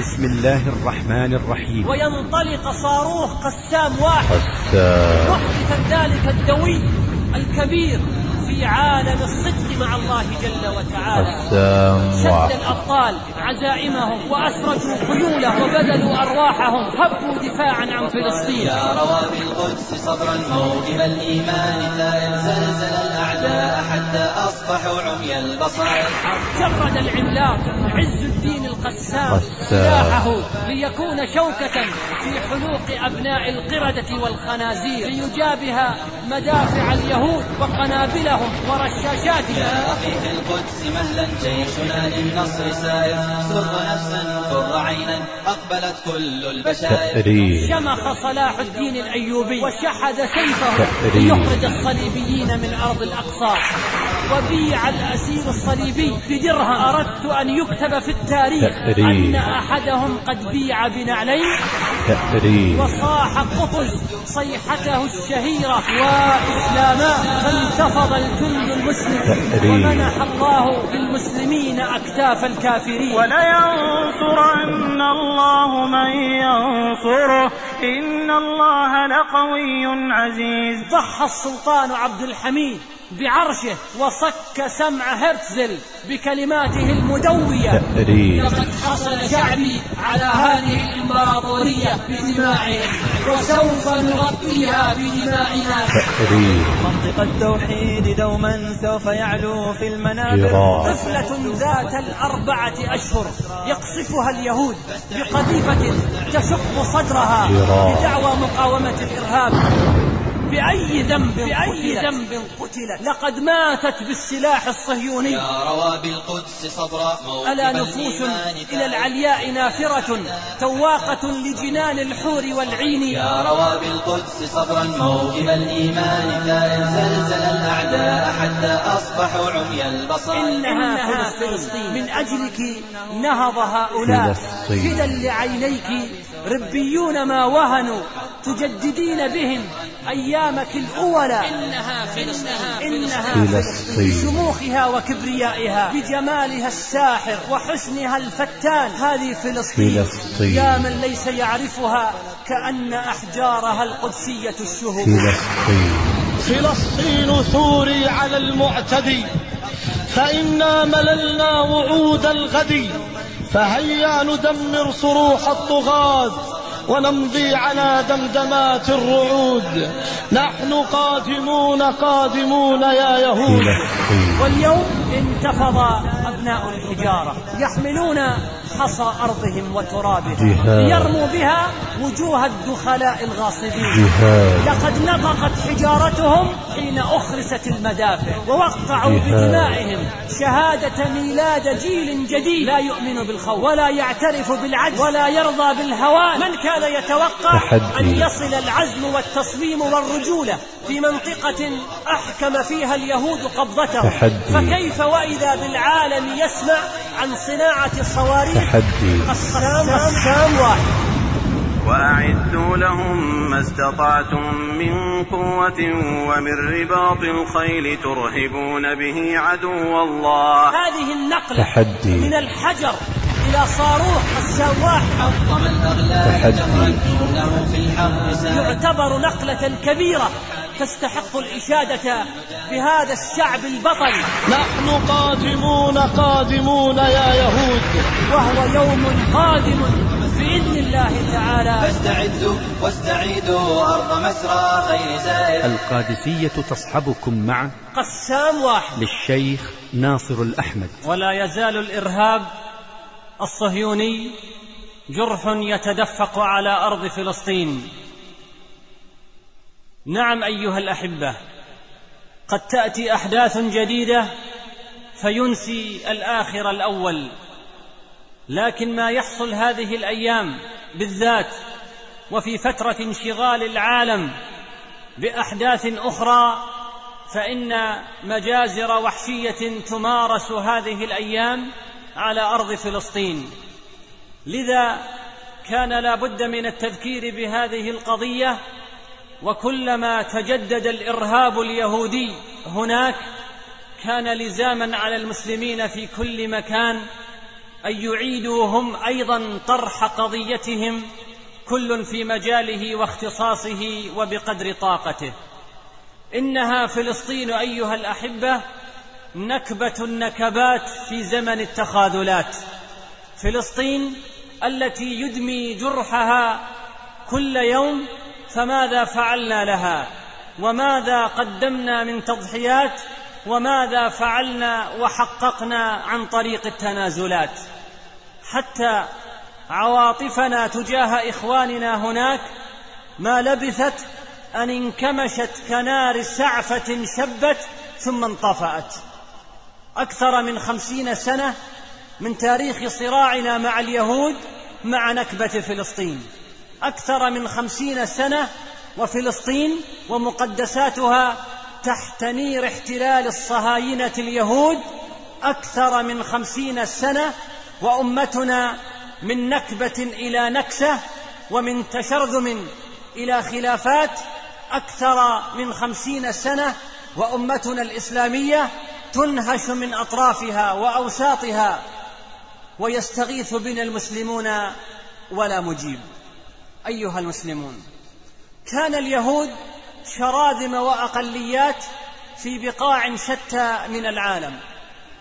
بسم الله الرحمن الرحيم. وينطلق صاروخ قسام واحد. قسام. محدثا ذلك الدوي الكبير في عالم الصدق مع الله جل وتعالى. قسام شد الأبطال عزائمهم وأسرجوا خيولهم وبذلوا أرواحهم. هبوا دفاعا عن فلسطين. يا روى بالقدس صبرا موكب الإيمان. لا يزلزل الأعداء حتى أصبحوا عمي البصر جرد العملاق عز القسام قسام. سلاحه ليكون شوكة في حلوق أبناء القردة والخنازير ليجابه مدافع اليهود وقنابلهم ورشاشاتهم. يا أخي في القدس مهلا جيشنا للنصر سائر سر نفسا قر عينا أقبلت كل البشائر شمخ صلاح الدين الأيوبي وشحذ سيفه. ليخرج الصليبيين من أرض الأقصى. وبيع الأسير الصليبي بدرهم أردت أن يكتب في التاريخ تأريخ. أن أحدهم قد بيع بنعلين تأريخ. وصاح قطز صيحته الشهيرة وإسلاما فانتفض الجند المسلم تأريخ. ومنح الله للمسلمين أكتاف الكافرين. ولينصرن الله من ينصره. إن الله لقوي عزيز. ضحى السلطان عبد الحميد. بعرشه وصك سمع هرتزل بكلماته المدوية. لقد حصل شعبي على هذه الإمبراطورية بدماعهم وسوف نغطيها بدمائنا تأريخ. منطق التوحيد دوما سوف يعلو في المنابر. طفلة ذات الأربعة أشهر يقصفها اليهود بقذيفة تشق صدرها. بدعوى مقاومة الإرهاب. بأي ذنب بأي ذنب. قتلت. لقد ماتت بالسلاح الصهيوني. يا روى بالقدس صبرا موكب ألا نفوس إلى العلياء نافرة تواقة لجنان الحور والعين. يا روى بالقدس صبرا موكب الإيمان لا يزلزل الأعداء حتى أصبحوا عمي البصر. إنها فلسطين. من أجلك نهض هؤلاء. فدا لعينيك. ربيون ما وهنوا تجددين بهم أيامك الأولى. إنها فلسطين. إنها فلسطين. بشموخها وكبريائها بجمالها الساحر وحسنها الفتان. هذه فلسطين. فلسطين. يا من ليس يعرفها كأن أحجارها القدسية الشهب فلسطين فلسطين ثوري على المعتدي فإنا مللنا وعود الغد فهيا ندمر صروح الطغاة. ونمضي على دمدمات الرعود. نحن قادمون قادمون يا يهود. واليوم انتفض أبناء الحجارة يحملون حصى أرضهم وترابها جهاد. ليرموا بها وجوه الدخلاء الغاصبين. لقد نطقت حجارتهم حين أخرست المدافع ووقعوا. بدمائهم. شهادة ميلاد جيل جديد. لا يؤمن بالخوف ولا يعترف بالعجز ولا يرضى بالهوان من كان يتوقع تحدي. أن يصل العزم والتصميم والرجولة في منطقة أحكم فيها اليهود قبضته تحدي. فكيف وإذا بالعالم يسمع عن صناعة الصواريخ تحدي قسام قسام واحد وأعدوا لهم ما استطعتم من قوة ومن رباط الخيل ترهبون به عدو الله هذه النقلة تحدي. من الحجر إلى صاروخ قسام واحد حطم الأغلال. جمرا في الحرب يعتبر نقلة كبيرة تستحق الإشادة بهذا الشعب البطل. نحن قادمون قادمون يا يهود. وهو يوم قادم بإذن الله تعالى. فاستعدوا واستعيدوا أرض مسرى خير زائر. القادسية تصحبكم مع قسام واحد. للشيخ ناصر الأحمد. ولا يزال الإرهاب الصهيوني جرح يتدفق على أرض فلسطين. نعم أيها الأحبة قد تأتي أحداث جديدة فينسي الآخر الأول لكن ما يحصل هذه الأيام بالذات وفي فترة انشغال العالم بأحداث أخرى فإن مجازر وحشية تمارس هذه الأيام على أرض فلسطين. لذا كان لا بد من التذكير بهذه القضية وكلما تجدد الإرهاب اليهودي هناك كان لزاما على المسلمين في كل مكان أن يعيدوا هم أيضا طرح قضيتهم كل في مجاله واختصاصه وبقدر طاقته. إنها فلسطين أيها الأحبة نكبة النكبات في زمن التخاذلات. فلسطين التي يدمي جرحها كل يوم فماذا فعلنا لها؟ وماذا قدمنا من تضحيات؟ وماذا فعلنا وحققنا عن طريق التنازلات؟ حتى عواطفنا تجاه إخواننا هناك ما لبثت أن انكمشت كنار سعفة شبت ثم انطفأت. أكثر من خمسين سنة من تاريخ صراعنا مع اليهود مع نكبة فلسطين. أكثر من خمسين سنة وفلسطين ومقدساتها تحت نير احتلال الصهاينة اليهود أكثر من خمسين سنة وأمتنا من نكبة إلى نكسة ومن تشرذم إلى خلافات أكثر من خمسين سنة وأمتنا الإسلامية تنهش من أطرافها وأوساطها ويستغيث بنا المسلمون ولا مجيب. أيها المسلمون كان اليهود شراذم وأقليات في بقاع شتى من العالم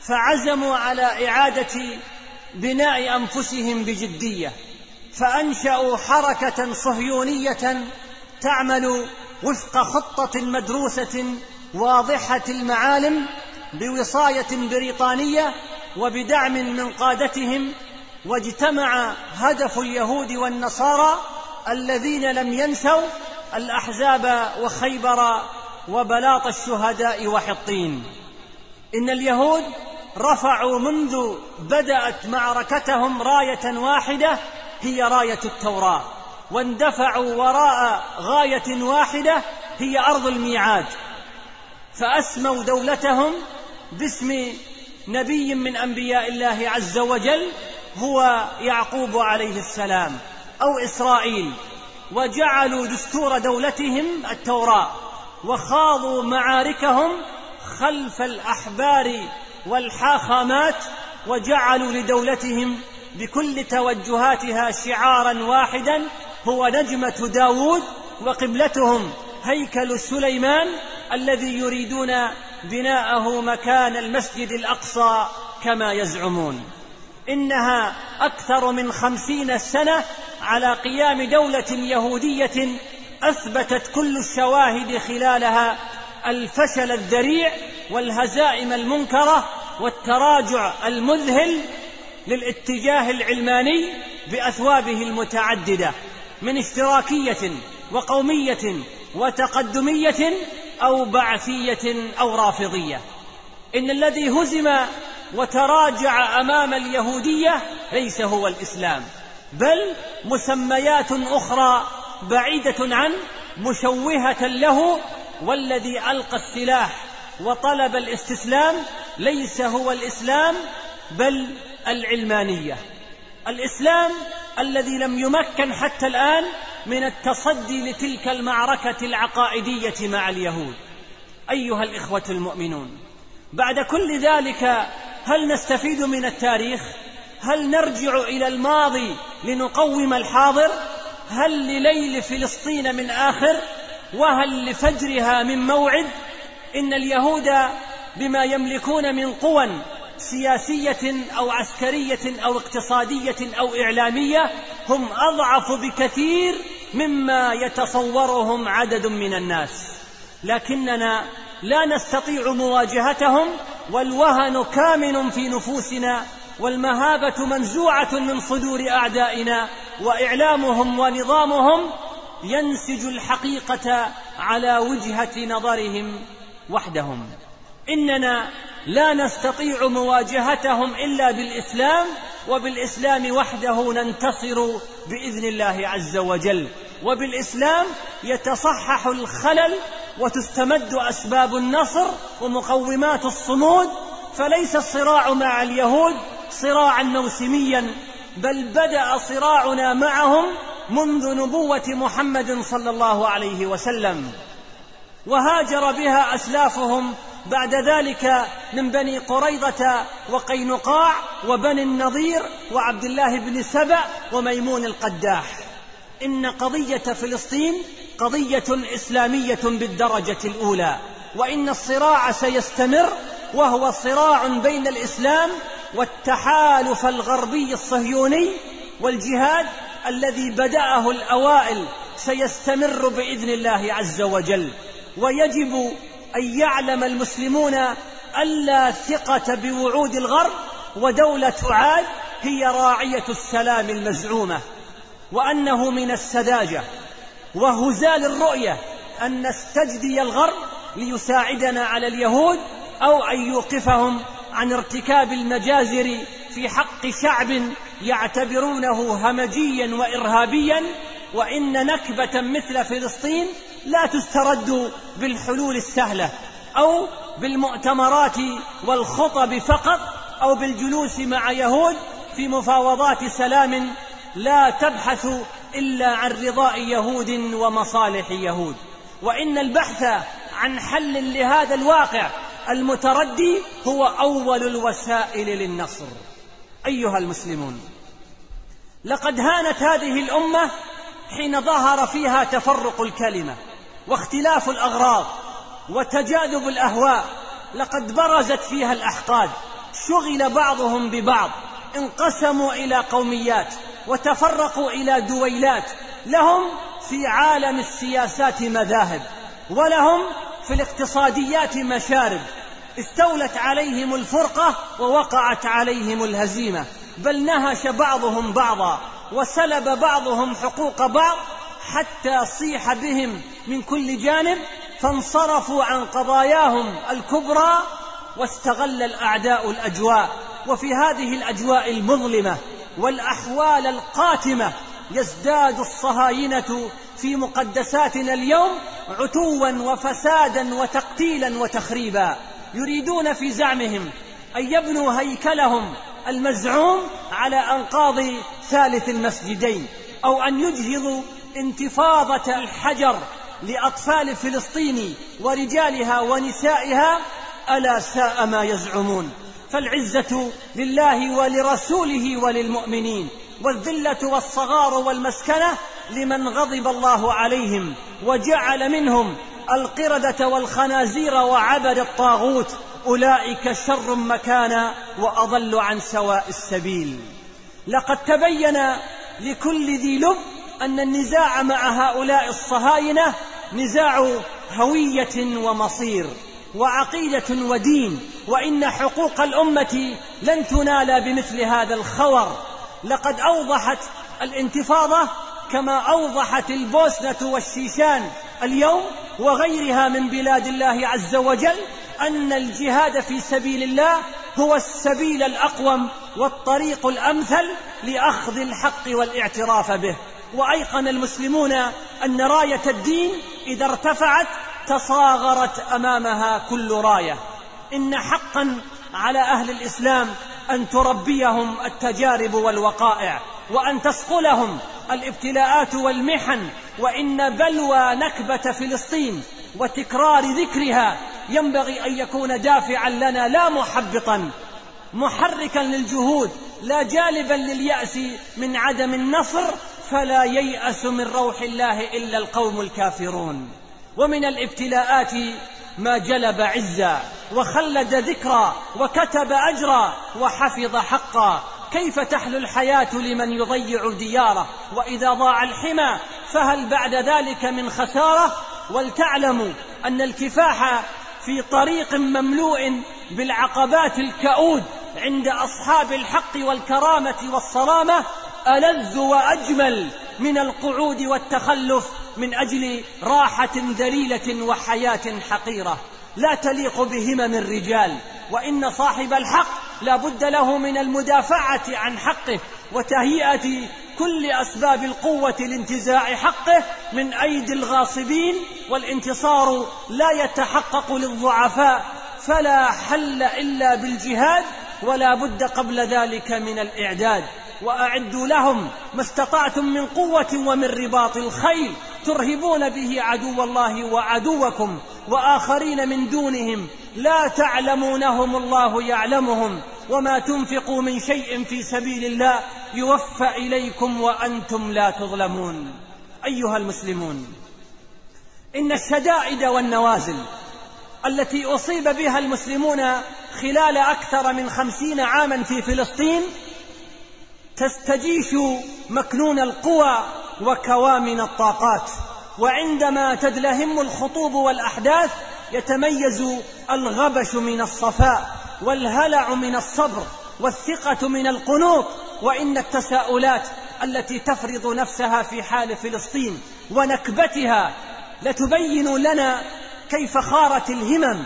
فعزموا على إعادة بناء أنفسهم بجدية فأنشأوا حركة صهيونية تعمل وفق خطة مدروسة واضحة المعالم بوصاية بريطانية وبدعم من قادتهم واجتمع هدف اليهود والنصارى الذين لم ينسوا الأحزاب وخيبر وبلاط الشهداء وحطين. إن اليهود رفعوا منذ بدأت معركتهم راية واحدة هي راية التوراة واندفعوا وراء غاية واحدة هي أرض الميعاد. فأسموا دولتهم باسم نبي من أنبياء الله عز وجل هو يعقوب عليه السلام أو إسرائيل وجعلوا دستور دولتهم التوراة وخاضوا معاركهم خلف الأحبار والحاخامات وجعلوا لدولتهم بكل توجهاتها شعارا واحدا هو نجمة داوود وقبلتهم هيكل سليمان الذي يريدون بناءه مكان المسجد الأقصى كما يزعمون. إنها أكثر من خمسين سنة على قيام دولة يهودية أثبتت كل الشواهد خلالها الفشل الذريع والهزائم المنكرة والتراجع المذهل للاتجاه العلماني بأثوابه المتعددة من اشتراكية وقومية وتقدمية أو بعثية أو رافضية. إن الذي هزم وتراجع أمام اليهودية ليس هو الإسلام بل مسميات أخرى بعيدة عنه مشوهة له والذي ألقى السلاح وطلب الاستسلام ليس هو الإسلام بل العلمانية. الإسلام الذي لم يمكن حتى الآن من التصدي لتلك المعركة العقائدية مع اليهود. أيها الإخوة المؤمنون بعد كل ذلك هل نستفيد من التاريخ؟ هل نرجع إلى الماضي لنقوم الحاضر؟ هل لليل فلسطين من آخر؟ وهل لفجرها من موعد؟ إن اليهود بما يملكون من قوى سياسية أو عسكرية أو اقتصادية أو إعلامية هم أضعف بكثير مما يتصورهم عدد من الناس. لكننا لا نستطيع مواجهتهم والوهن كامن في نفوسنا والمهابة منزوعة من صدور أعدائنا وإعلامهم ونظامهم ينسج الحقيقة على وجهة نظرهم وحدهم. إننا لا نستطيع مواجهتهم إلا بالإسلام وبالإسلام وحده ننتصر بإذن الله عز وجل. وبالإسلام يتصحح الخلل وتستمد أسباب النصر ومقومات الصمود. فليس الصراع مع اليهود صراعا موسميا بل بدأ صراعنا معهم منذ نبوة محمد صلى الله عليه وسلم. وهاجر بها أسلافهم بعد ذلك من بني قريضة وقينقاع وبني النضير وعبد الله بن سبأ وميمون القداح. إن قضية فلسطين قضية إسلامية بالدرجة الأولى وإن الصراع سيستمر وهو صراع بين الإسلام والتحالف الغربي الصهيوني والجهاد الذي بدأه الأوائل سيستمر بإذن الله عز وجل. ويجب أن يعلم المسلمون ألا ثقة بوعود الغرب ودولة عاد هي راعية السلام المزعومة وأنه من السذاجة وهزال الرؤية أن نستجدي الغرب ليساعدنا على اليهود أو أن يوقفهم عن ارتكاب المجازر في حق شعب يعتبرونه همجيا وإرهابيا وإن نكبة مثل فلسطين لا تسترد بالحلول السهلة أو بالمؤتمرات والخطب فقط أو بالجلوس مع يهود في مفاوضات سلام لا تبحث إلا عن رضاء يهود ومصالح يهود. وإن البحث عن حل لهذا الواقع المتردي هو أول الوسائل للنصر. أيها المسلمون لقد هانت هذه الأمة حين ظهر فيها تفرق الكلمة. واختلاف الأغراض وتجاذب الأهواء لقد برزت فيها الأحقاد شغل بعضهم ببعض انقسموا إلى قوميات وتفرقوا إلى دويلات لهم في عالم السياسات مذاهب ولهم في الاقتصاديات مشارب استولت عليهم الفرقة ووقعت عليهم الهزيمة بل نهش بعضهم بعضا وسلب بعضهم حقوق بعض حتى صيح بهم من كل جانب فانصرفوا عن قضاياهم الكبرى واستغل الأعداء الأجواء. وفي هذه الأجواء المظلمة والأحوال القاتمة يزداد الصهاينة في مقدساتنا اليوم عتوا وفسادا وتقتيلا وتخريبا. يريدون في زعمهم أن يبنوا هيكلهم المزعوم على أنقاض ثالث المسجدين أو أن يجهضوا انتفاضة الحجر لأطفال فلسطين ورجالها ونسائها ألا ساء ما يزعمون. فالعزة لله ولرسوله وللمؤمنين والذلة والصغار والمسكنة لمن غضب الله عليهم وجعل منهم القردة والخنازير وعبد الطاغوت. أولئك شر مكانا وأضل عن سواء السبيل. لقد تبين لكل ذي لب أن النزاع مع هؤلاء الصهاينة نزاع هوية ومصير وعقيدة ودين وإن حقوق الأمة لن تنال بمثل هذا الخور. لقد أوضحت الانتفاضة كما أوضحت البوسنة والشيشان اليوم وغيرها من بلاد الله عز وجل أن الجهاد في سبيل الله هو السبيل الأقوم والطريق الأمثل لأخذ الحق والاعتراف به. وأيقن المسلمون أن راية الدين إذا ارتفعت تصاغرت أمامها كل راية. إن حقا على أهل الإسلام أن تربيهم التجارب والوقائع وأن تسقلهم الابتلاءات والمحن وإن بلوى نكبة فلسطين وتكرار ذكرها ينبغي أن يكون دافعا لنا لا محبطا محركا للجهود لا جالبا لليأس من عدم النصر فلا ييأس من روح الله إلا القوم الكافرون. ومن الابتلاءات ما جلب عزا وخلد ذكرا وكتب أجرا وحفظ حقا. كيف تحلو الحياة لمن يضيع دياره؟ وإذا ضاع الحمى فهل بعد ذلك من خسارة؟ ولتعلموا أن الكفاح في طريق مملوء بالعقبات الكؤود عند أصحاب الحق والكرامة والصرامة ألذ وأجمل من القعود والتخلف من أجل راحة ذليلة وحياة حقيرة. لا تليق بهمم الرجال وإن صاحب الحق لا بد له من المدافعة عن حقه وتهيئة كل أسباب القوة لانتزاع حقه من أيدي الغاصبين والانتصار لا يتحقق للضعفاء فلا حل إلا بالجهاد ولا بد قبل ذلك من الإعداد. وأعدوا لهم ما استطعتم من قوة ومن رباط الخيل ترهبون به عدو الله وعدوكم وآخرين من دونهم لا تعلمونهم الله يعلمهم وما تنفقوا من شيء في سبيل الله يوفى إليكم وأنتم لا تظلمون. أيها المسلمون إن الشدائد والنوازل التي أصيب بها المسلمون خلال أكثر من خمسين عاما في فلسطين تستجيش مكنون القوى وكوامن الطاقات. وعندما تدلهم الخطوب والأحداث يتميز الغبش من الصفاء والهلع من الصبر والثقة من القنوط. وإن التساؤلات التي تفرض نفسها في حال فلسطين ونكبتها لتبين لنا كيف خارت الهمم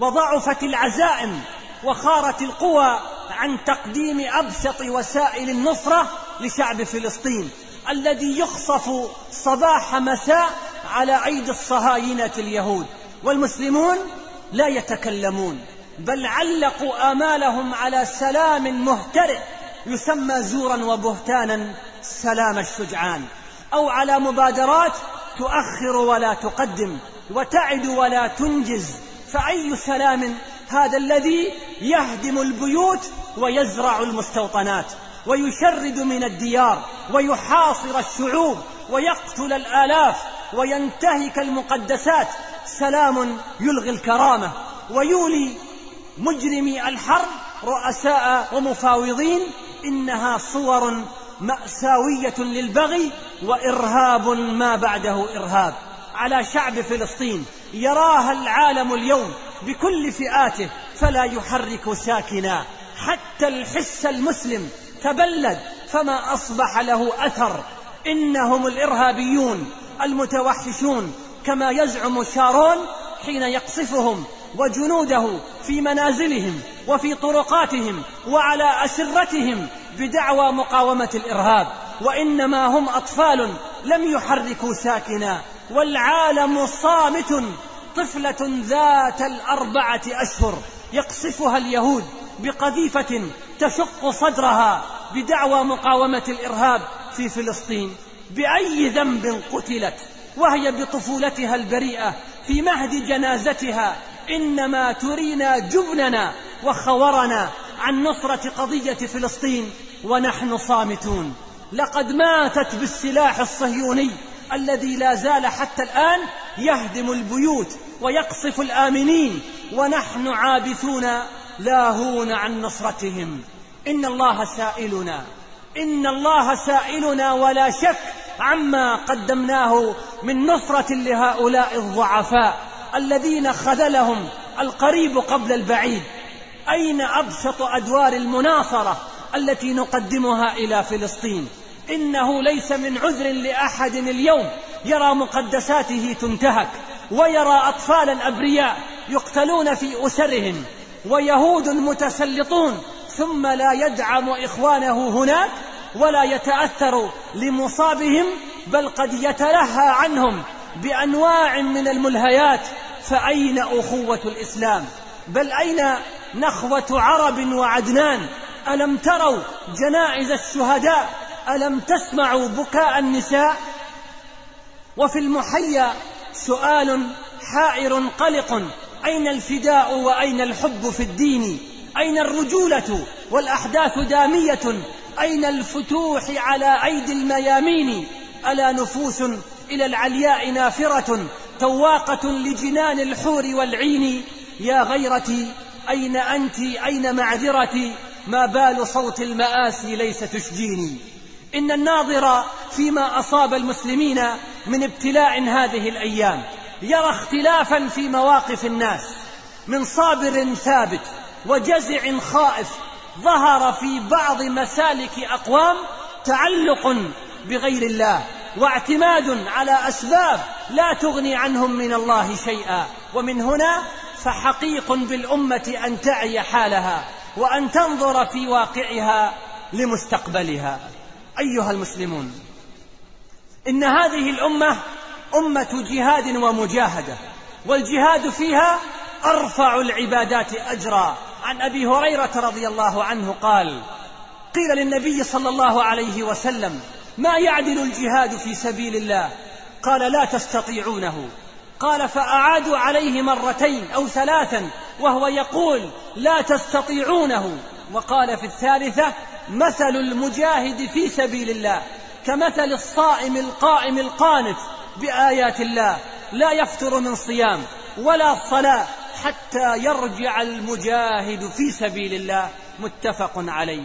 وضعفت العزائم وخارت القوى عن تقديم أبسط وسائل النصرة لشعب فلسطين الذي يخصف صباح مساء على ايدي الصهاينة اليهود. والمسلمون لا يتكلمون بل علقوا آمالهم على سلام مهترئ يسمى زورا وبهتانا سلام الشجعان أو على مبادرات تؤخر ولا تقدم وتعد ولا تنجز. فأي سلام هذا الذي يهدم البيوت ويزرع المستوطنات ويشرد من الديار ويحاصر الشعوب ويقتل الآلاف وينتهك المقدسات سلام يلغي الكرامة ويولي مجرمي الحرب رؤساء ومفاوضين. إنها صور مأساوية للبغي وإرهاب ما بعده إرهاب. على شعب فلسطين يراها العالم اليوم بكل فئاته فلا يحرك ساكنا. حتى الحس المسلم تبلد فما أصبح له أثر. إنهم الإرهابيون المتوحشون كما يزعم شارون حين يقصفهم وجنوده في منازلهم وفي طرقاتهم وعلى أسرتهم بدعوى مقاومة الإرهاب. وإنما هم أطفال لم يحركوا ساكنا والعالم صامت طفلة ذات الأربعة أشهر يقصفها اليهود. بقذيفة تشق صدرها بدعوى مقاومة الإرهاب في فلسطين. بأي ذنب قتلت؟ وهي بطفولتها البريئة في مهد جنازتها. إنما ترينا جبننا وخورنا عن نصرة قضية فلسطين ونحن صامتون. لقد ماتت بالسلاح الصهيوني الذي لا زال حتى الآن يهدم البيوت ويقصف الآمنين ونحن عابثون لاهون عن نصرتهم. إن الله سائلنا. إن الله سائلنا ولا شك عما قدمناه من نصرة لهؤلاء الضعفاء الذين خذلهم القريب قبل البعيد. أين أبسط أدوار المناصرة التي نقدمها إلى فلسطين؟ إنه ليس من عذر لأحد اليوم يرى مقدساته تنتهك ويرى أطفالا أبرياء يقتلون في أسرهم. ويهود متسلطون ثم لا يدعم إخوانه هناك ولا يتأثر لمصابهم بل قد يتلهى عنهم بأنواع من الملهيات فأين أخوة الإسلام؟ بل أين نخوة عرب وعدنان؟ ألم تروا جنائز الشهداء؟ ألم تسمعوا بكاء النساء؟ وفي المحيا سؤال حائر قلق أين الفداء وأين الحب في الدين؟ أين الرجولة والأحداث دامية؟ أين الفتوح على أيدي الميامين؟ ألا نفوس إلى العلياء نافرة تواقة لجنان الحور والعين؟ يا غيرتي أين أنت؟ أين معذرتي؟ ما بال صوت المآسي ليس تشجيني. إن الناظر فيما أصاب المسلمين من ابتلاء هذه الأيام. يرى اختلافا في مواقف الناس من صابر ثابت وجزع خائف ظهر في بعض مسالك أقوام تعلق بغير الله واعتماد على أسباب لا تغني عنهم من الله شيئا. ومن هنا فحقيق بالأمة أن تعي حالها وأن تنظر في واقعها لمستقبلها. أيها المسلمون إن هذه الأمة أمة جهاد ومجاهدة والجهاد فيها أرفع العبادات أجرا. عن أبي هريرة رضي الله عنه قال قيل للنبي صلى الله عليه وسلم ما يعدل الجهاد في سبيل الله؟ قال لا تستطيعونه. قال فأعادوا عليه مرتين أو ثلاثا وهو يقول لا تستطيعونه. وقال في الثالثة مثل المجاهد في سبيل الله كمثل الصائم القائم القانت بآيات الله لا يفتر من صيام ولا صلاة حتى يرجع المجاهد في سبيل الله. متفق عليه.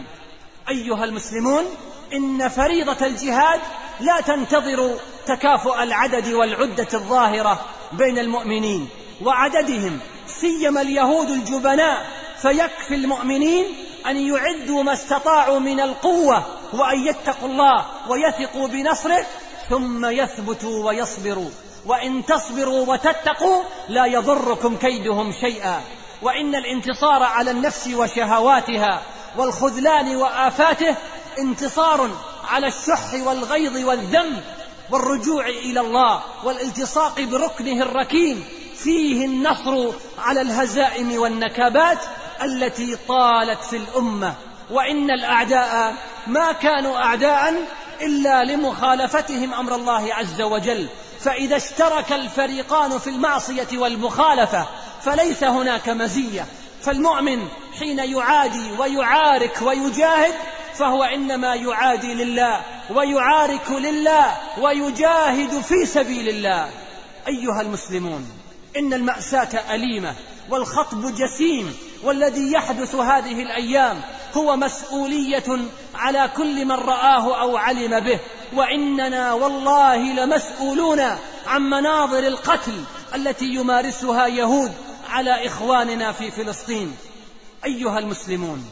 أيها المسلمون إن فريضة الجهاد لا تنتظر تكافؤ العدد والعدة الظاهرة بين المؤمنين وعددهم سيما اليهود الجبناء. فيكفي المؤمنين أن يعدوا ما استطاعوا من القوة وأن يتقوا الله ويثقوا بنصره ثم يثبتوا ويصبروا. وإن تصبروا وتتقوا لا يضركم كيدهم شيئا. وإن الانتصار على النفس وشهواتها والخذلان وآفاته انتصار على الشح والغيظ والذنب والرجوع إلى الله والالتصاق بركنه الركين. فيه النصر على الهزائم والنكبات التي طالت في الأمة. وإن الأعداء ما كانوا أعداء إلا لمخالفتهم أمر الله عز وجل. فإذا اشترك الفريقان في المعصية والمخالفة فليس هناك مزية. فالمؤمن حين يعادي ويعارك ويجاهد فهو إنما يعادي لله ويعارك لله ويجاهد في سبيل الله. أيها المسلمون إن المأساة أليمة والخطب جسيم والذي يحدث هذه الأيام هو مسؤولية على كل من رآه أو علم به وإننا والله لمسؤولون عن مناظر القتل التي يمارسها يهود على إخواننا في فلسطين. أيها المسلمون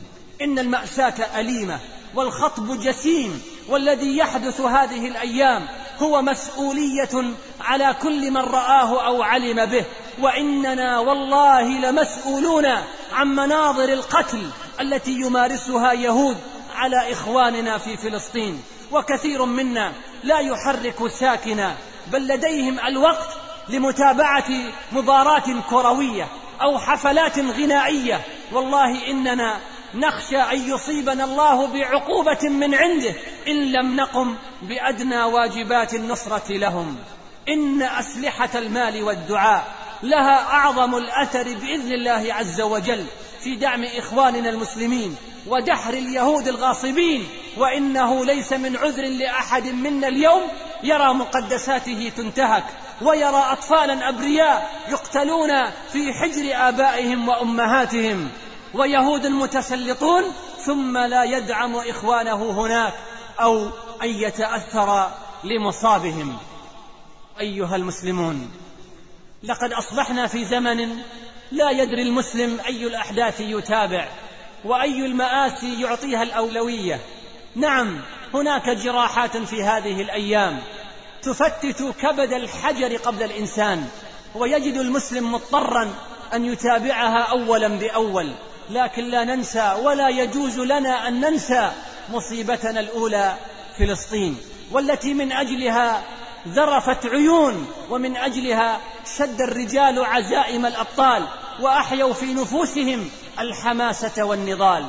إن المأساة أليمة والخطب جسيم والذي يحدث هذه الأيام هو مسؤولية على كل من رآه أو علم به. وإننا والله لمسؤولون عن مناظر القتل التي يمارسها يهود على إخواننا في فلسطين. وكثير منا لا يحرك ساكنا بل لديهم الوقت لمتابعة مباراة كروية أو حفلات غنائية. والله إننا نخشى أن يصيبنا الله بعقوبة من عنده إن لم نقم بأدنى واجبات النصرة لهم. إن أسلحة المال والدعاء لها أعظم الأثر بإذن الله عز وجل في دعم إخواننا المسلمين ودحر اليهود الغاصبين وإنه ليس من عذر لأحد منا اليوم يرى مقدساته تنتهك ويرى أطفالا أبرياء يقتلون في حجر آبائهم وأمهاتهم ويهود متسلطون ثم لا يدعم إخوانه هناك أو أن يتأثر لمصابهم. أيها المسلمون لقد أصبحنا في زمن لا يدري المسلم أي الأحداث يتابع وأي المآسي يعطيها الأولوية. نعم هناك جراحات في هذه الأيام تفتت كبد الحجر قبل الإنسان ويجد المسلم مضطرا أن يتابعها أولا بأول لكن لا ننسى ولا يجوز لنا أن ننسى مصيبتنا الأولى فلسطين والتي من أجلها ذرفت عيون ومن أجلها شد الرجال عزائم الأبطال وأحيوا في نفوسهم الحماسة والنضال.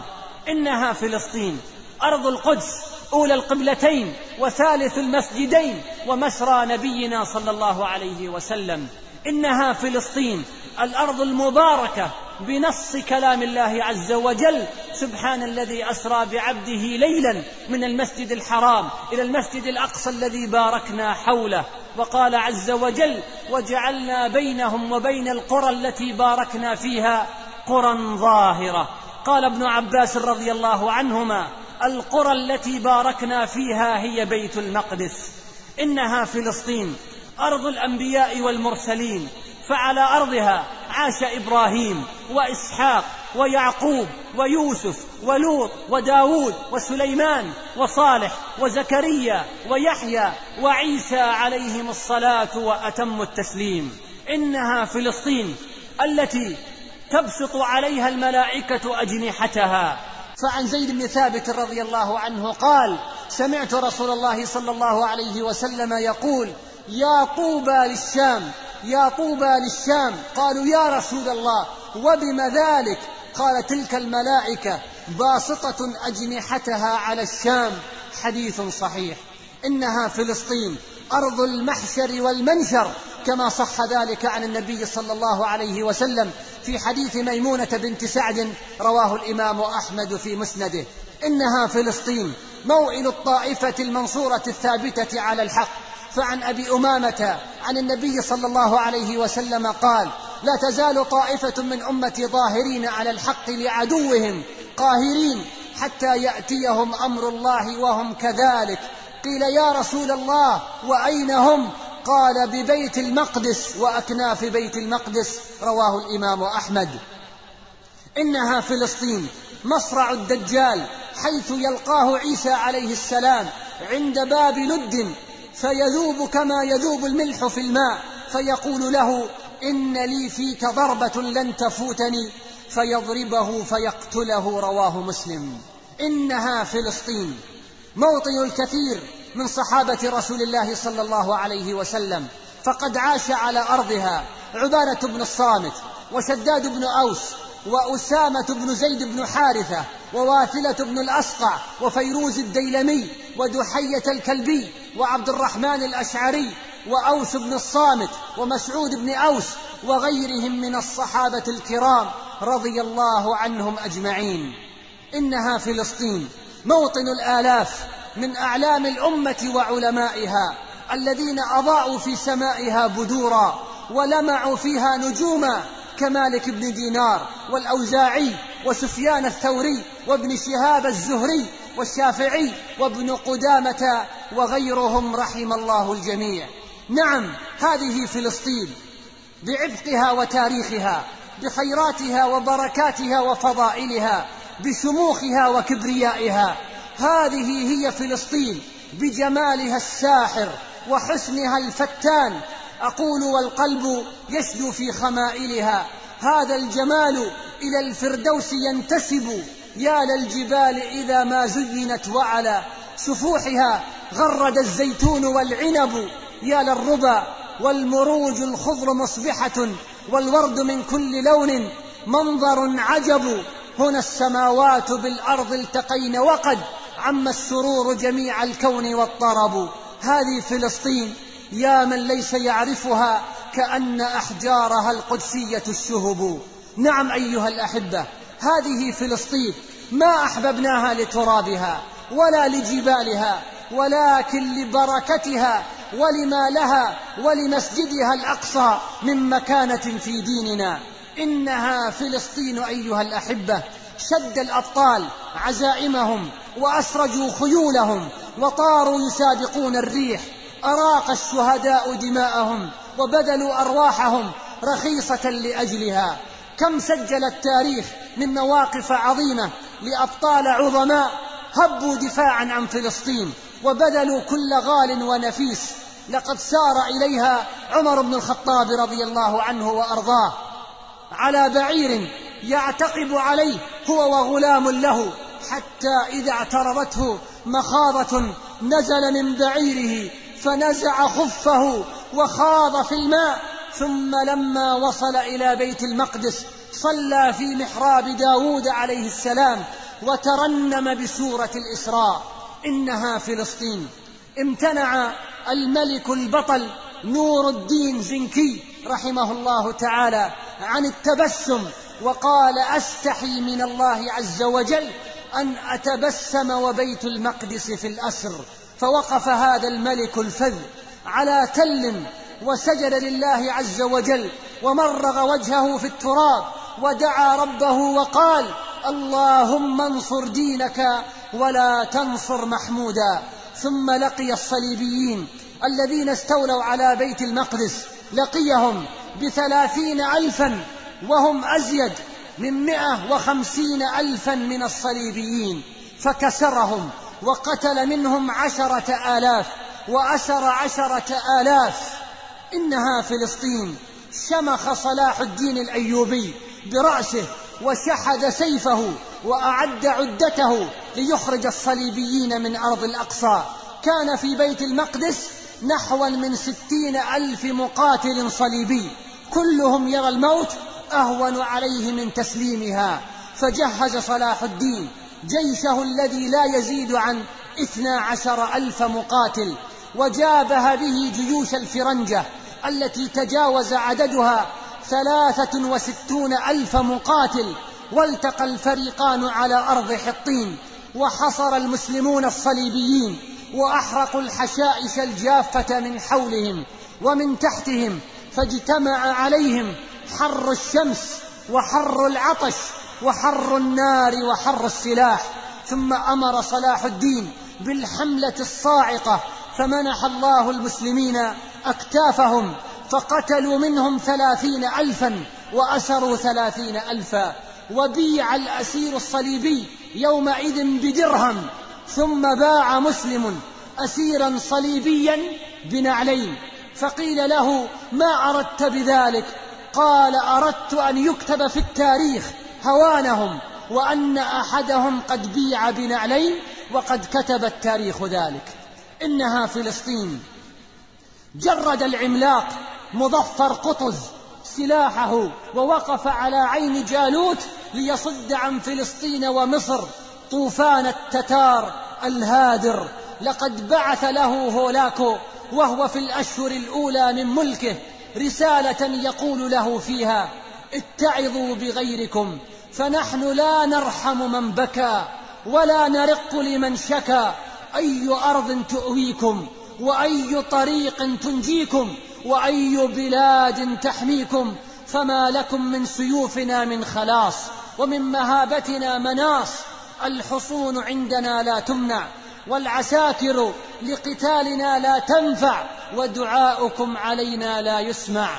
إنها فلسطين أرض القدس أولى القبلتين وثالث المسجدين ومسرى نبينا صلى الله عليه وسلم. إنها فلسطين الأرض المباركة بنص كلام الله عز وجل سبحان الذي أسرى بعبده ليلا من المسجد الحرام إلى المسجد الأقصى الذي باركنا حوله. وقال عز وجل وجعلنا بينهم وبين القرى التي باركنا فيها قرى ظاهرة قال ابن عباس رضي الله عنهما القرى التي باركنا فيها هي بيت المقدس إنها فلسطين أرض الأنبياء والمرسلين فعلى أرضها عاش إبراهيم وإسحاق ويعقوب ويوسف ولوط وداود وسليمان وصالح وزكريا ويحيى وعيسى عليهم الصلاة وأتم التسليم. إنها فلسطين التي تبسط عليها الملائكة أجنحتها. فعن زيد بن ثابت رضي الله عنه قال سمعت رسول الله صلى الله عليه وسلم يقول يا طوبى للشام يا طوبى للشام. قالوا يا رسول الله وبم ذلك؟ قال تلك الملائكة باسطة أجنحتها على الشام. حديث صحيح. إنها فلسطين أرض المحشر والمنشر كما صح ذلك عن النبي صلى الله عليه وسلم في حديث ميمونة بنت سعد رواه الإمام أحمد في مسنده. إنها فلسطين موئل الطائفة المنصورة الثابتة على الحق. فعن أبي أمامة عن النبي صلى الله عليه وسلم قال لا تزال طائفة من أمتي ظاهرين على الحق لعدوهم قاهرين حتى يأتيهم أمر الله وهم كذلك. قيل يا رسول الله وأين هم؟ قال ببيت المقدس واكناف بيت المقدس. رواه الإمام أحمد. إنها فلسطين مصرع الدجال حيث يلقاه عيسى عليه السلام عند باب لد فيذوب كما يذوب الملح في الماء فيقول له إن لي فيك ضربة لن تفوتني. فيضربه فيقتله رواه مسلم. إنها فلسطين. موطن الكثير من صحابة رسول الله صلى الله عليه وسلم. فقد عاش على أرضها عبادة بن الصامت وشداد بن أوس وأسامة بن زيد بن حارثة وواثلة بن الأسقع وفيروز الديلمي ودحية الكلبي وعبد الرحمن الأشعري وأوس بن الصامت ومسعود بن أوس وغيرهم من الصحابة الكرام رضي الله عنهم أجمعين. إنها فلسطين موطن الآلاف من أعلام الأمة وعلمائها الذين أضاءوا في سمائها بدورا ولمعوا فيها نجوما كمالك بن دينار والأوزاعي وسفيان الثوري وابن شهاب الزهري والشافعي وابن قدامة وغيرهم رحم الله الجميع. نعم هذه فلسطين بعبقها وتاريخها بخيراتها وبركاتها وفضائلها بشموخها وكبريائها. هذه هي فلسطين بجمالها الساحر وحسنها الفتان أقول والقلب يشدو في خمائلها. هذا الجمال إلى الفردوس ينتسب. يا للجبال إذا ما زينت وعلى سفوحها غرد الزيتون والعنب. يا للربا والمروج الخضر مصبحة والورد من كل لون. منظر عجب. هنا السماوات بالأرض التقين وقد عم السرور جميع الكون والطرب. هذه فلسطين يا من ليس يعرفها كأن أحجارها القدسية الشهب. نعم أيها الأحبة هذه فلسطين ما أحببناها لترابها ولا لجبالها ولكن لبركتها ولما لها ولمسجدها الأقصى من مكانة في ديننا. إنها فلسطين أيها الأحبة شد الأبطال عزائمهم وأسرجوا خيولهم وطاروا يسابقون الريح أراق الشهداء دماءهم وبذلوا أرواحهم رخيصة لأجلها. كم سجل التاريخ من مواقف عظيمة لأبطال عظماء هبوا دفاعا عن فلسطين وبذلوا كل غال ونفيس. لقد سار إليها عمر بن الخطاب رضي الله عنه وأرضاه. على بعير يعتقب عليه هو وغلام له حتى إذا اعترضته مخاضة نزل من بعيره فنزع خفه وخاض في الماء ثم لما وصل إلى بيت المقدس صلى في محراب داود عليه السلام وترنم بسورة الإسراء إنها فلسطين. امتنع الملك البطل نور الدين زنكي رحمه الله تعالى عن التبسم وقال أستحي من الله عز وجل أن أتبسم وبيت المقدس في الأسر. فوقف هذا الملك الفذ على تل وسجد لله عز وجل ومرغ وجهه في التراب ودعا ربه وقال اللهم انصر دينك ولا تنصر محمودا. ثم لقي الصليبيين الذين استولوا على بيت المقدس لقيهم بثلاثين ألفا وهم أزيد من مئة وخمسين ألفا من الصليبيين. فكسرهم وقتل منهم عشرة آلاف وأسر عشرة آلاف. إنها فلسطين شمخ صلاح الدين الأيوبي برأسه وشحذ سيفه وأعد عدته ليخرج الصليبيين من أرض الأقصى. كان في بيت المقدس نحوا من ستين ألف مقاتل صليبي. كلهم يرى الموت أهون عليه من تسليمها. فجهز صلاح الدين جيشه الذي لا يزيد عن اثنا عشر ألف مقاتل وجابه به جيوش الفرنجة التي تجاوز عددها ثلاثة وستون ألف مقاتل والتقى الفريقان على أرض حطين وحصر المسلمون الصليبيين وأحرقوا الحشائش الجافة من حولهم ومن تحتهم فاجتمع عليهم حر الشمس وحر العطش وحر النار وحر السلاح ثم أمر صلاح الدين بالحملة الصاعقة فمنح الله المسلمين أكتافهم فقتلوا منهم ثلاثين الفا وأسروا ثلاثين الفا وبيع الأسير الصليبي يومئذ بدرهم ثم باع مسلم اسيرا صليبيا بنعلين فقيل له ما أردت بذلك؟ قال أردت أن يكتب في التاريخ هوانهم وأن أحدهم قد بيع بنعلين وقد كتب التاريخ ذلك. إنها فلسطين. جرد العملاق مظفر قطز سلاحه ووقف على عين جالوت ليصد عن فلسطين ومصر. طوفان التتار الهادر. لقد بعث له هولاكو وهو في الأشهر الأولى من ملكه رسالة يقول له فيها اتعظوا بغيركم. فنحن لا نرحم من بكى ولا نرق لمن شكى. أي أرض تؤويكم وأي طريق تنجيكم وأي بلاد تحميكم فما لكم من سيوفنا من خلاص ومن مهابتنا مناص. الحصون عندنا لا تمنع والعساكر لقتالنا لا تنفع ودعاؤكم علينا لا يسمع.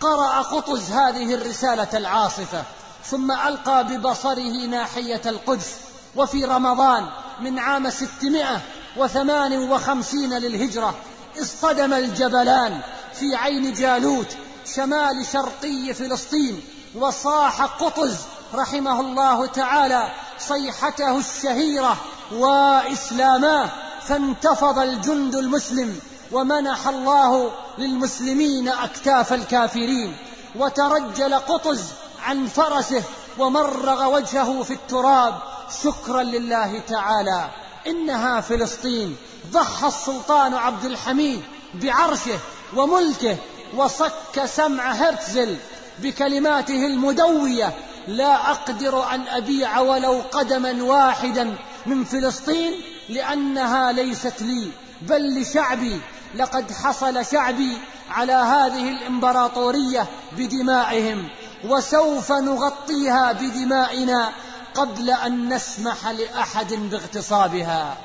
قرأ قطز هذه الرسالة العاصفة. ثم ألقى ببصره ناحية القدس وفي رمضان من عام ستمائة وثمان وخمسين للهجرة اصطدم الجبلان في عين جالوت شمال شرقي فلسطين وصاح قطز رحمه الله تعالى صيحته الشهيرة وإسلاماه فانتفض الجند المسلم ومنح الله للمسلمين أكتاف الكافرين وترجل قطز عن فرسه ومرغ وجهه في التراب. شكرا لله تعالى. إنها فلسطين. ضحى السلطان عبد الحميد بعرشه وملكه وصك سمع هرتزل بكلماته المدوية. لا أقدر أن أبيع ولو قدما واحدا من فلسطين لأنها ليست لي بل لشعبي. لقد حصل شعبي على هذه الإمبراطورية بدمائهم. وسوف نغطيها بدمائنا قبل أن نسمح لأحد باغتصابها.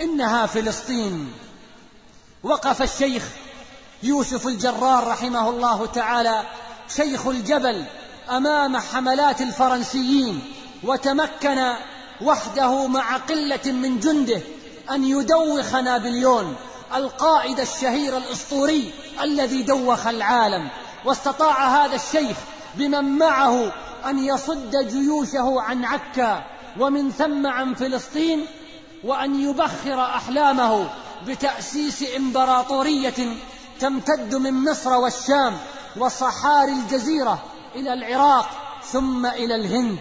إنها فلسطين. وقف الشيخ يوسف الجرار رحمه الله تعالى شيخ الجبل أمام حملات الفرنسيين وتمكن وحده مع قلة من جنده أن يدوخ نابليون القائد الشهير الأسطوري الذي دوخ العالم. واستطاع هذا الشيخ بمن معه أن يصد جيوشه عن عكا ومن ثم عن فلسطين وأن يبخر أحلامه بتأسيس إمبراطورية تمتد من مصر والشام وصحاري الجزيرة إلى العراق ثم إلى الهند.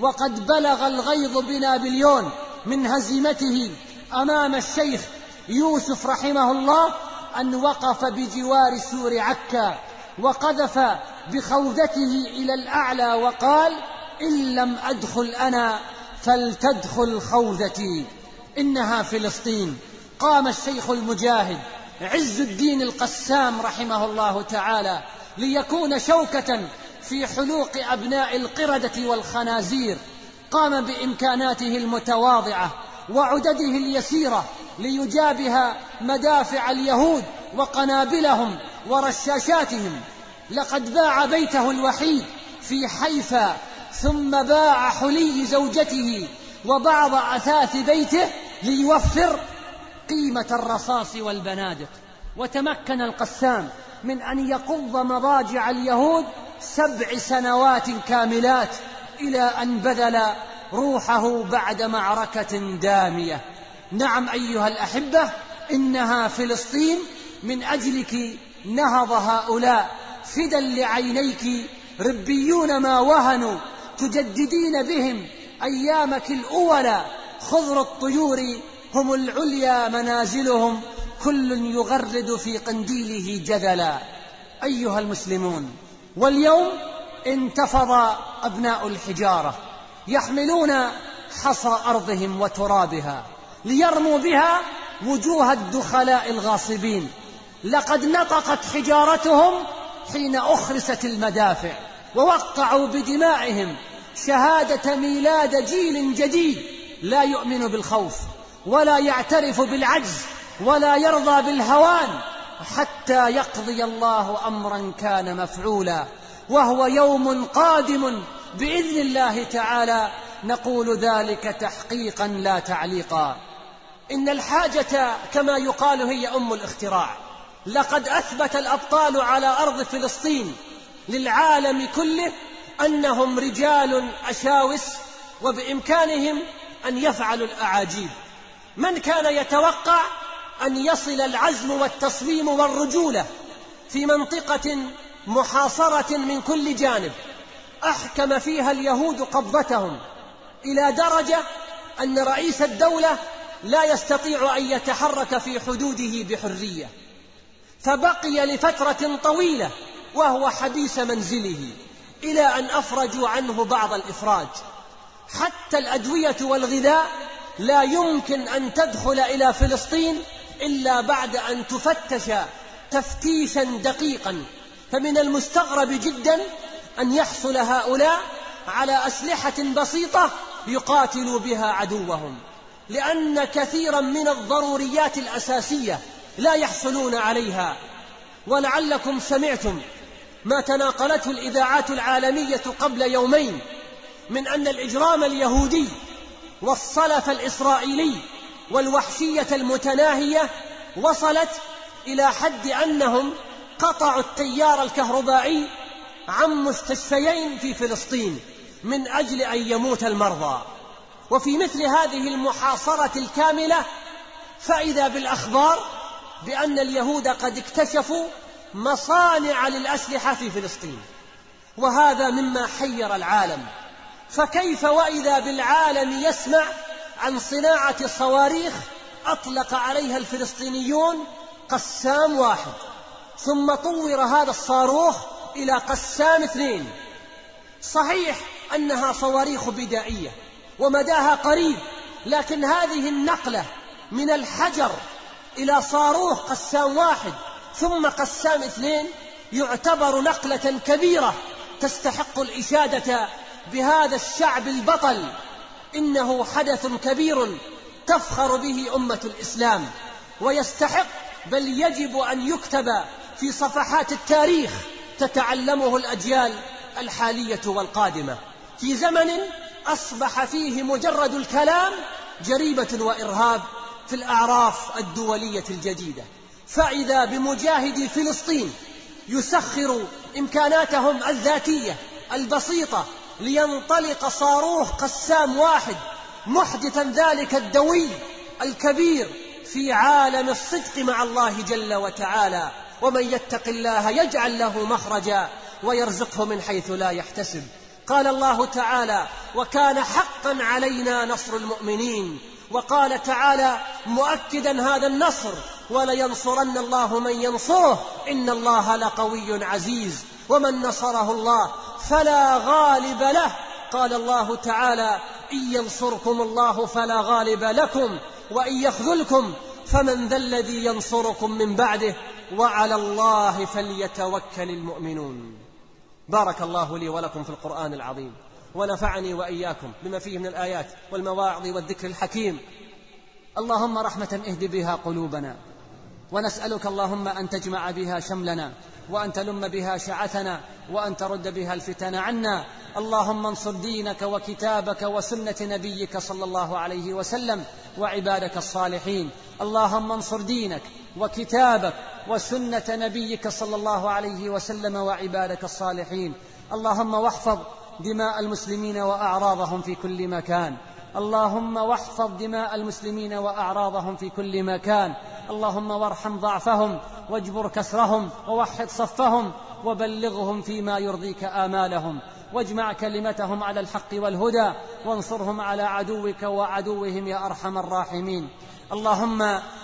وقد بلغ الغيظ بنابليون من هزيمته أمام الشيخ يوسف رحمه الله أن وقف بجوار سور عكا وقذف بخوذته إلى الأعلى وقال إن لم أدخل أنا فلتدخل خوذتي إنها فلسطين. قام الشيخ المجاهد عز الدين القسام رحمه الله تعالى ليكون شوكة في حلوق أبناء القردة والخنازير. قام بإمكاناته المتواضعة وعدده اليسيرة ليجابه مدافع اليهود وقنابلهم ورشاشاتهم. لقد باع بيته الوحيد في حيفا ثم باع حلي زوجته وبعض أثاث بيته ليوفر قيمة الرصاص والبنادق. وتمكن القسام من أن يقض مضاجع اليهود سبع سنوات كاملات إلى أن بذل روحه بعد معركة دامية. نعم أيها الأحبة إنها فلسطين من أجلك نهض هؤلاء. فدا لعينيك ربيون ما وهنوا تجددين بهم أيامك الاولى خضر الطيور هم العليا منازلهم كل يغرد في قنديله جدلا. أيها المسلمون واليوم انتفض أبناء الحجارة يحملون حصى أرضهم وترابها ليرموا بها وجوه الدخلاء الغاصبين. لقد نطقت حجارتهم حين أخرست المدافع ووقعوا بدمائهم شهادة ميلاد جيل جديد لا يؤمن بالخوف ولا يعترف بالعجز ولا يرضى بالهوان حتى يقضي الله أمرا كان مفعولا وهو يوم قادم بإذن الله تعالى نقول ذلك تحقيقا لا تعليقا إن الحاجة كما يقال هي أم الاختراع لقد أثبت الأبطال على أرض فلسطين للعالم كله أنهم رجال أشاوس وبإمكانهم أن يفعلوا الأعاجيب. من كان يتوقع أن يصل العزم والتصميم والرجولة في منطقة محاصرة من كل جانب أحكم فيها اليهود قبضتهم إلى درجة أن رئيس الدولة لا يستطيع أن يتحرك في حدوده بحرية. فبقي لفترة طويلة وهو حبيس منزله إلى أن أفرجوا عنه بعض الإفراج. حتى الأدوية والغذاء لا يمكن أن تدخل إلى فلسطين إلا بعد أن تفتش تفتيشا دقيقا. فمن المستغرب جدا أن يحصل هؤلاء على أسلحة بسيطة يقاتلوا بها عدوهم لأن كثيرا من الضروريات الأساسية لا يحصلون عليها. ولعلكم سمعتم ما تناقلته الإذاعات العالمية قبل يومين من أن الإجرام اليهودي والصلف الإسرائيلي والوحشية المتناهية وصلت إلى حد أنهم قطعوا التيار الكهربائي عن مستشفيين في فلسطين من أجل أن يموت المرضى. وفي مثل هذه المحاصرة الكاملة فإذا بالأخبار بأن اليهود قد اكتشفوا مصانع للأسلحة في فلسطين وهذا مما حير العالم. فكيف وإذا بالعالم يسمع عن صناعة صواريخ أطلق عليها الفلسطينيون قسام واحد ثم طور هذا الصاروخ إلى قسام اثنين. صحيح أنها صواريخ بدائية ومداها قريب لكن هذه النقلة من الحجر إلى صاروخ قسام واحد ثم قسام اثنين يعتبر نقلة كبيرة تستحق الإشادة بهذا الشعب البطل. إنه حدث كبير تفخر به أمة الإسلام ويستحق بل يجب أن يكتب في صفحات التاريخ تتعلمه الأجيال الحالية والقادمة. في زمن أصبح فيه مجرد الكلام جريمه وإرهاب في الأعراف الدولية الجديدة. فإذا بمجاهدي فلسطين يسخر إمكاناتهم الذاتية البسيطة لينطلق صاروخ قسام واحد محدثا ذلك الدوي الكبير في عالم الصدق مع الله جل وتعالى. ومن يتق الله يجعل له مخرجا ويرزقه من حيث لا يحتسب. قال الله تعالى وكان حقا علينا نصر المؤمنين وقال تعالى مؤكدا هذا النصر ولينصرن الله من ينصره إن الله لقوي عزيز ومن نصره الله فلا غالب له قال الله تعالى إن ينصركم الله فلا غالب لكم وإن يخذلكم فمن ذا الذي ينصركم من بعده وعلى الله فليتوكل المؤمنون بارك الله لي ولكم في القرآن العظيم ونفعني وإياكم بما فيه من الآيات والمواعظ والذكر الحكيم. اللهم رحمة اهد بها قلوبنا ونسألك اللهم أن تجمع بها شملنا وأن تلم بها شعثنا وأن ترد بها الفتن عنا. اللهم انصر دينك وكتابك وسنة نبيك صلى الله عليه وسلم وعبادك الصالحين. اللهم انصر دينك وكتابك وسنة نبيك صلى الله عليه وسلم وعبادك الصالحين. اللهم واحفظ دماء المسلمين وأعراضهم في كل مكان. اللهم واحفظ دماء المسلمين وأعراضهم في كل مكان. اللهم وارحم ضعفهم واجبر كسرهم ووحد صفهم وبلغهم فيما يرضيك آمالهم. واجمع كلمتهم على الحق والهدى وانصرهم على عدوك وعدوهم يا أرحم الراحمين. اللهم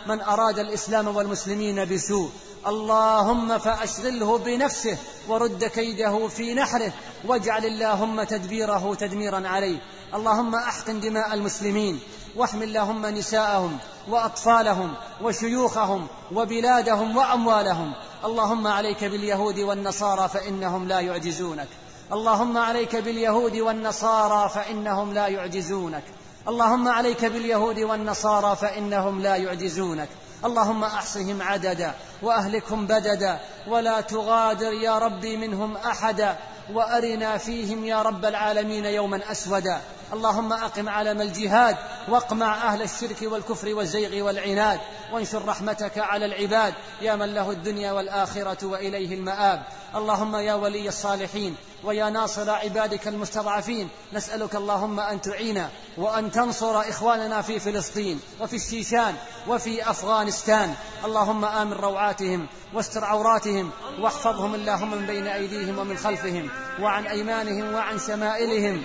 من أراد الإسلام والمسلمين بسوء اللهم فأشغله بنفسه ورد كيده في نحره واجعل اللهم تدبيره تدميرا عليه. اللهم أحقن دماء المسلمين واحمل اللهم نساءهم وأطفالهم وشيوخهم وبلادهم وأموالهم. اللهم عليك باليهود والنصارى فإنهم لا يعجزونك. اللهم عليك باليهود والنصارى فإنهم لا يعجزونك. اللهم عليك باليهود والنصارى فإنهم لا يعجزونك. اللهم أحصهم عددا وأهلكهم بددا ولا تغادر يا ربي منهم أحدا وأرنا فيهم يا رب العالمين يوما أسودا اللهم أقم علم الجهاد واقمع أهل الشرك والكفر والزيغ والعناد وانشر رحمتك على العباد يا من له الدنيا والآخرة وإليه المآب. اللهم يا ولي الصالحين ويا ناصر عبادك المستضعفين نسألك اللهم أن تعين وأن تنصر إخواننا في فلسطين وفي الشيشان وفي أفغانستان. اللهم آمن روعاتهم واستر عوراتهم واحفظهم اللهم من بين أيديهم ومن خلفهم وعن أيمانهم وعن شمائلهم.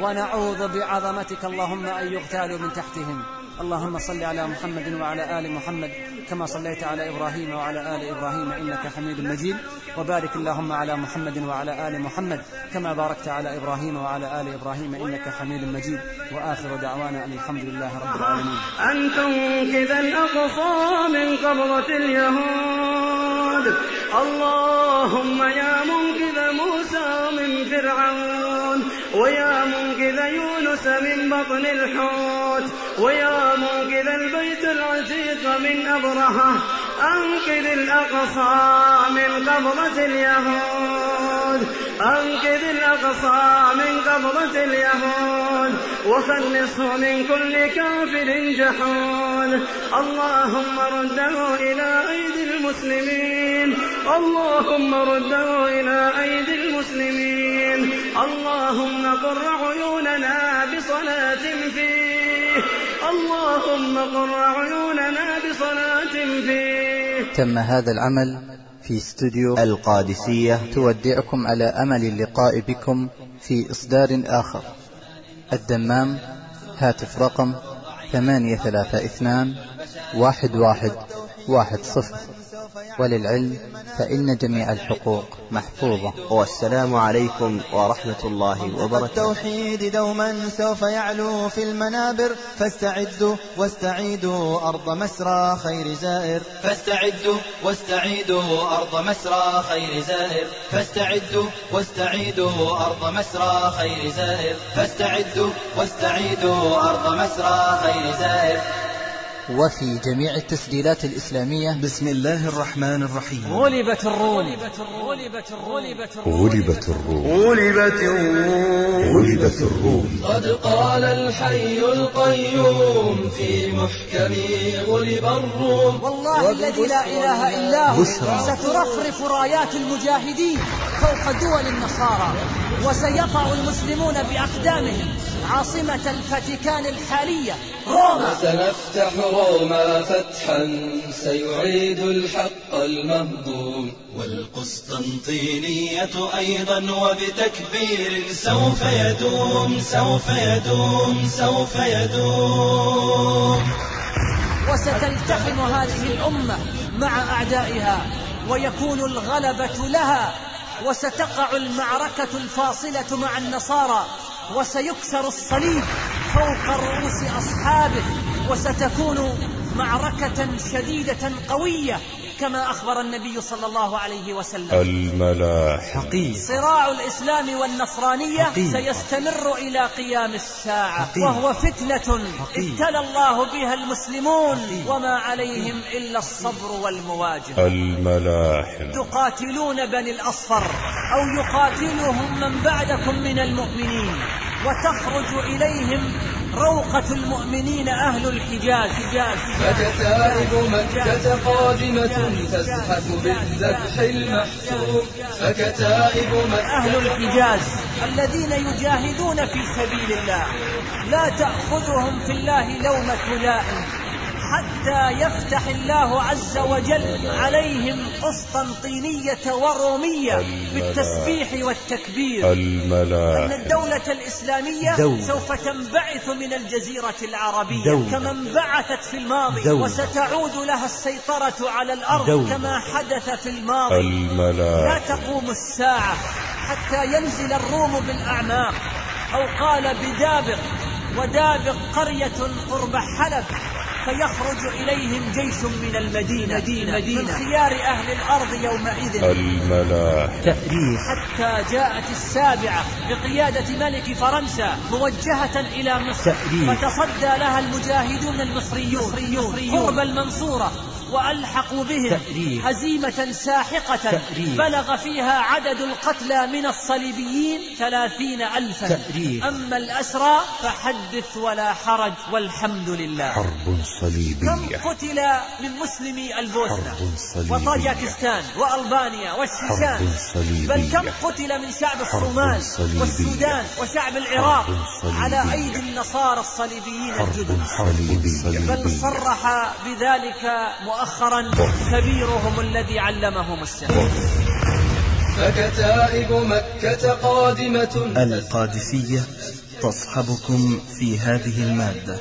ونعوذ بعظمتك اللهم أن يغتالوا من تحتهم. اللهم صل على محمد وعلى آل محمد كما صليت على إبراهيم وعلى آل إبراهيم إنك حميد مجيد. وبارك اللهم على محمد وعلى آل محمد كما باركت على إبراهيم وعلى آل إبراهيم إنك حميد مجيد. وآخر دعوانا أن الحمد لله رب العالمين. أن تنقذ الأقصى من قبضة اليهود. اللهم يا منقذ موسى من فرعون. ويا منقذ يونس من بطن الحوت ويا منقذ البيت العتيق من أبرهة أنقذ الأقصى من قبضة اليهود أنقذ الأقصى من قبضة اليهود وخلصه من كل كافر جحود. اللهم رده إلى أيدي المسلمين اللهم رده إلى أيدي المسلمين. اللهم قر عيوننا بصلاة فيه. اللهم قر عيوننا بصلاة فيه. تم هذا العمل في استوديو القادسية. تودعكم على أمل اللقاء بكم في إصدار آخر. الدمام هاتف رقم ثمانية ثلاثة اثنان واحد واحد واحد صفر. وللعلم فإن جميع الحقوق محفوظة. والسلام عليكم ورحمة الله وبركاته. التوحيد دوما سوف يعلو في المنابر. فاستعدوا واستعيدوا أرض مسرى خير زائر. فاستعدوا واستعيدوا أرض مسرى خير زائر. فاستعدوا واستعيدوا أرض مسرى خير زائر. فاستعدوا واستعيدوا أرض مسرى خير زائر. وفي جميع التسجيلات الإسلامية. بسم الله الرحمن الرحيم. غلبت الروم. غلبت الروم. غلبت الروم. غلبت الروم. قد قال الحي القيوم في محكم غلب الروم. والله الذي لا إله إلا هو. سترفرف رايات المجاهدين فوق دول النصارى وسيقع المسلمون بأقدامهم. عاصمة الفاتيكان الحالية روما. سنفتح روما فتحا سيعيد الحق المهضوم والقسطنطينية أيضا وبتكبير سوف يدوم سوف يدوم سوف يدوم. وستلتحم هذه الأمة مع أعدائها ويكون الغلبة لها وستقع المعركة الفاصلة مع النصارى. وسيكسر الصليب فوق رؤوس أصحابه وستكون معركة شديدة قوية. كما أخبر النبي صلى الله عليه وسلم الملاحم حقيقة صراع الإسلام والنصرانية حقيقة. سيستمر إلى قيام الساعة حقيقة. وهو فتنة. ابتلى الله بها المسلمون حقيقة. وما عليهم إلا الصبر والمواجهة الملاحم تقاتلون بني الأصفر أو يقاتلهم من بعدكم من المؤمنين وتخرج إليهم روقة المؤمنين أهل الحجاز. حجاز فكتائب مكة قادمة تزحف بالذبح المحسوم فكتائب أهل مكة الحجاز الذين يجاهدون في سبيل الله. لا تأخذهم في الله لومة لائم. حتى يفتح الله عز وجل عليهم قسطنطينية ورومية بالتسبيح والتكبير أن الملاحم الدولة الإسلامية دولة. سوف تنبعث من الجزيرة العربية دولة. كما انبعثت في الماضي دولة. وستعود لها السيطرة على الأرض دولة. كما حدث في الماضي لا الملاحم تقوم الساعة حتى ينزل الروم بالأعماق أو قال بدابق ودابق قرية قرب حلب فيخرج إليهم جيش من المدينة من خيار أهل الأرض يومئذ. الملاحم تأريخ. حتى جاءت السابعة بقيادة ملك فرنسا موجهة إلى مصر. تأريخ. فتصدى لها المجاهدون المصريون. قرب المنصورة. وألحقوا بهم تأريخ. هزيمة ساحقة تأريخ. بلغ فيها عدد القتلى من الصليبيين ثلاثين ألفا تأريخ. أما الأسرى فحدث ولا حرج والحمد لله حرب كم صليبية قتل من مسلمي البوسنة وطاجكستان وألبانيا والشيشان بل كم قتل من شعب الصومال. والسودان وشعب العراق. على أيدي النصارى الصليبيين الجدد بل صرح بذلك مؤخرا كبيرهم الذي علمهم السحر. فكتائب مكة قادمة. القادسية تصحبكم في هذه المادة.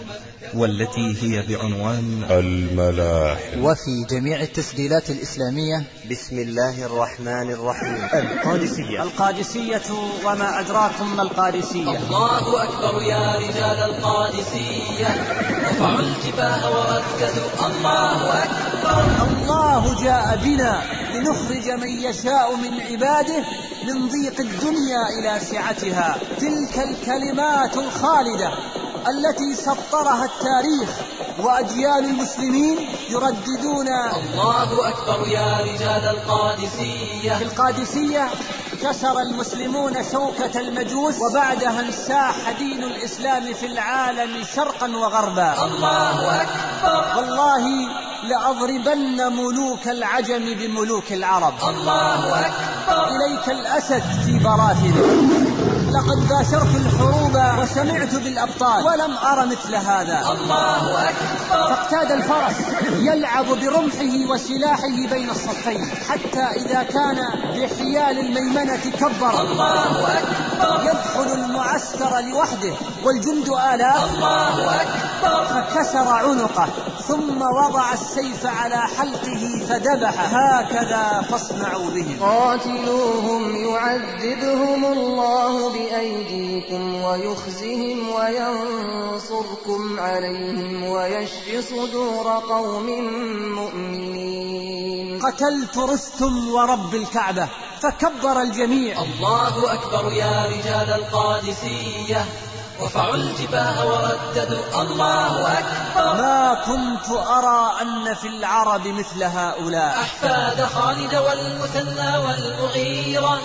والتي هي بعنوان الملاحم. وفي جميع التسجيلات الإسلامية بسم الله الرحمن الرحيم. القادسية. القادسية وما أدراكم ما القادسية. الله أكبر يا رجال القادسية. رفعوا الجباه ورددوا الله أكبر. الله جاء بنا لنخرج من يشاء من عباده من ضيق الدنيا إلى سعتها. تلك الكلمات الخالدة. التي سطرها التاريخ وأجيال المسلمين يرددون الله أكبر يا رجال القادسية. في القادسية كسر المسلمون شوكة المجوس وبعدها انساح دين الإسلام في العالم شرقا وغربا. الله أكبر. والله لأضربن ملوك العجم بملوك العرب. الله أكبر. إليك الأسد في براثنه. لقد باشرت الحروب وسمعت بالأبطال. ولم أر مثل هذا. الله أكبر. فاقتاد الفرس يلعب برمحه وسلاحه بين الصفين حتى إذا كان بحيال الميمنة كبر. الله أكبر. يدخل المعسكر لوحده والجند آلاف. الله أكبر. فكسر عنقه ثم وضع السيف على حلقه فذبح. هكذا فاصنعوا بهم. قاتلوهم يعذبهم الله بأيديكم ويخزهم وينصركم عليهم ويشف صدور قوم مؤمنين. قتلت رستم ورب الكعبة فكبر الجميع. الله أكبر يا رجال القادسية. رفعوا الجباه ورددوا. الله أكبر. ما كنت أرى أن في العرب مثل هؤلاء. أحفاد خالد والمثنى والمغيرة.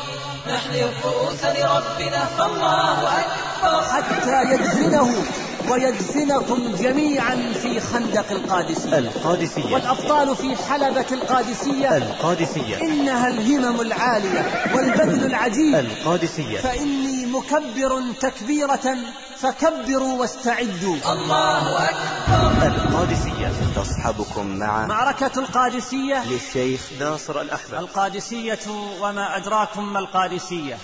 نحن الرؤوس لربنا فالله أكبر. حتى يدفنه ويدفنكم جميعا في خندق القادسية. القادسية. والأبطال في حلبة القادسية. القادسية. إنها الهمم العالية والبذل العجيب. القادسية. فإني مكبر تكبيرة فكبروا واستعدوا. الله أكبر. القادسية تصحبكم مع معركة القادسية للشيخ ناصر الأحمد القادسية وما أدراكم ما القادسية.